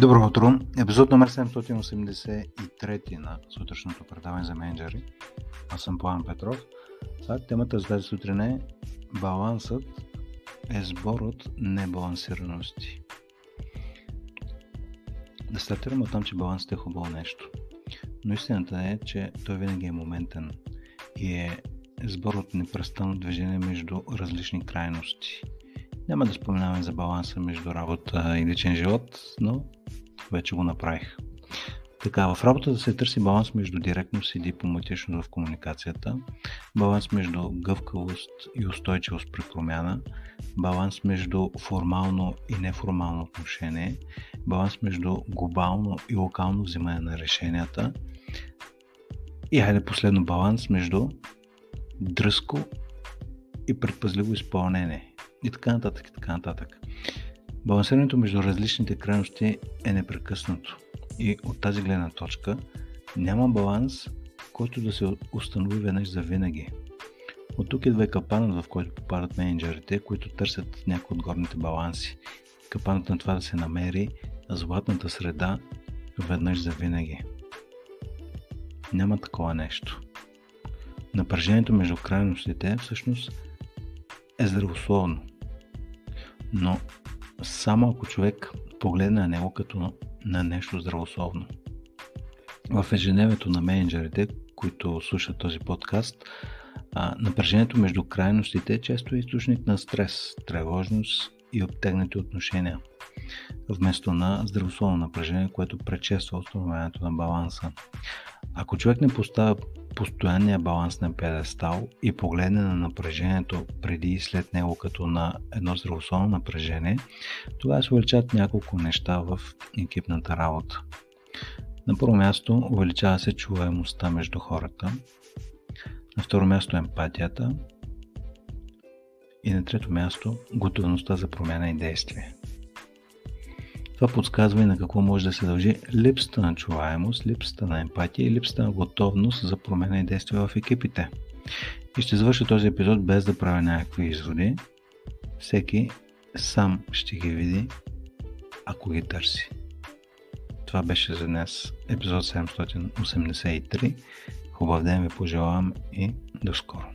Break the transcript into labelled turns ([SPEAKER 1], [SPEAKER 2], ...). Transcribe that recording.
[SPEAKER 1] Добро утро! Епизод номер 783 на сутрешното предаване за менеджери. Аз съм План Петров. Сега темата за тази сутрин е Балансът е сбор от небалансираности. Да стартирам от там, че балансът е хубаво нещо. Но истината е, че той винаги е моментен и е сбор от непрестанно движение между различни крайности – няма да споменаваме за баланса между работа и личен живот, но вече го направих. Така, в работата се търси баланс между директност и дипломатичност в комуникацията, баланс между гъвкавост и устойчивост при промяна, баланс между формално и неформално отношение, баланс между глобално и локално взимане на решенията и хайде последно баланс между дръско и предпазливо изпълнение и така нататък, и така нататък. Балансирането между различните крайности е непрекъснато и от тази гледна точка няма баланс, който да се установи веднъж за винаги. От тук идва и капанът, в който попадат менеджерите, които търсят някои от горните баланси. Капанът на това да се намери златната среда веднъж за винаги. Няма такова нещо. Напрежението между крайностите всъщност е здравословно но само ако човек погледне на него като на нещо здравословно. В ежедневието на менеджерите, които слушат този подкаст, напрежението между крайностите е често е източник на стрес, тревожност и обтегнати отношения, вместо на здравословно напрежение, което предшества установяването на баланса. Ако човек не поставя постоянния баланс на педестал и погледне на напрежението преди и след него като на едно здравословно напрежение, тогава се увеличават няколко неща в екипната работа. На първо място увеличава се чуваемостта между хората, на второ място емпатията и на трето място готовността за промяна и действие. Това подсказва и на какво може да се дължи липсата на чуваемост, липсата на емпатия и липсата на готовност за промена и действие в екипите. И ще завърша този епизод без да правя някакви изводи. Всеки сам ще ги види, ако ги търси. Това беше за днес епизод 783. Хубав ден ви пожелавам и до скоро.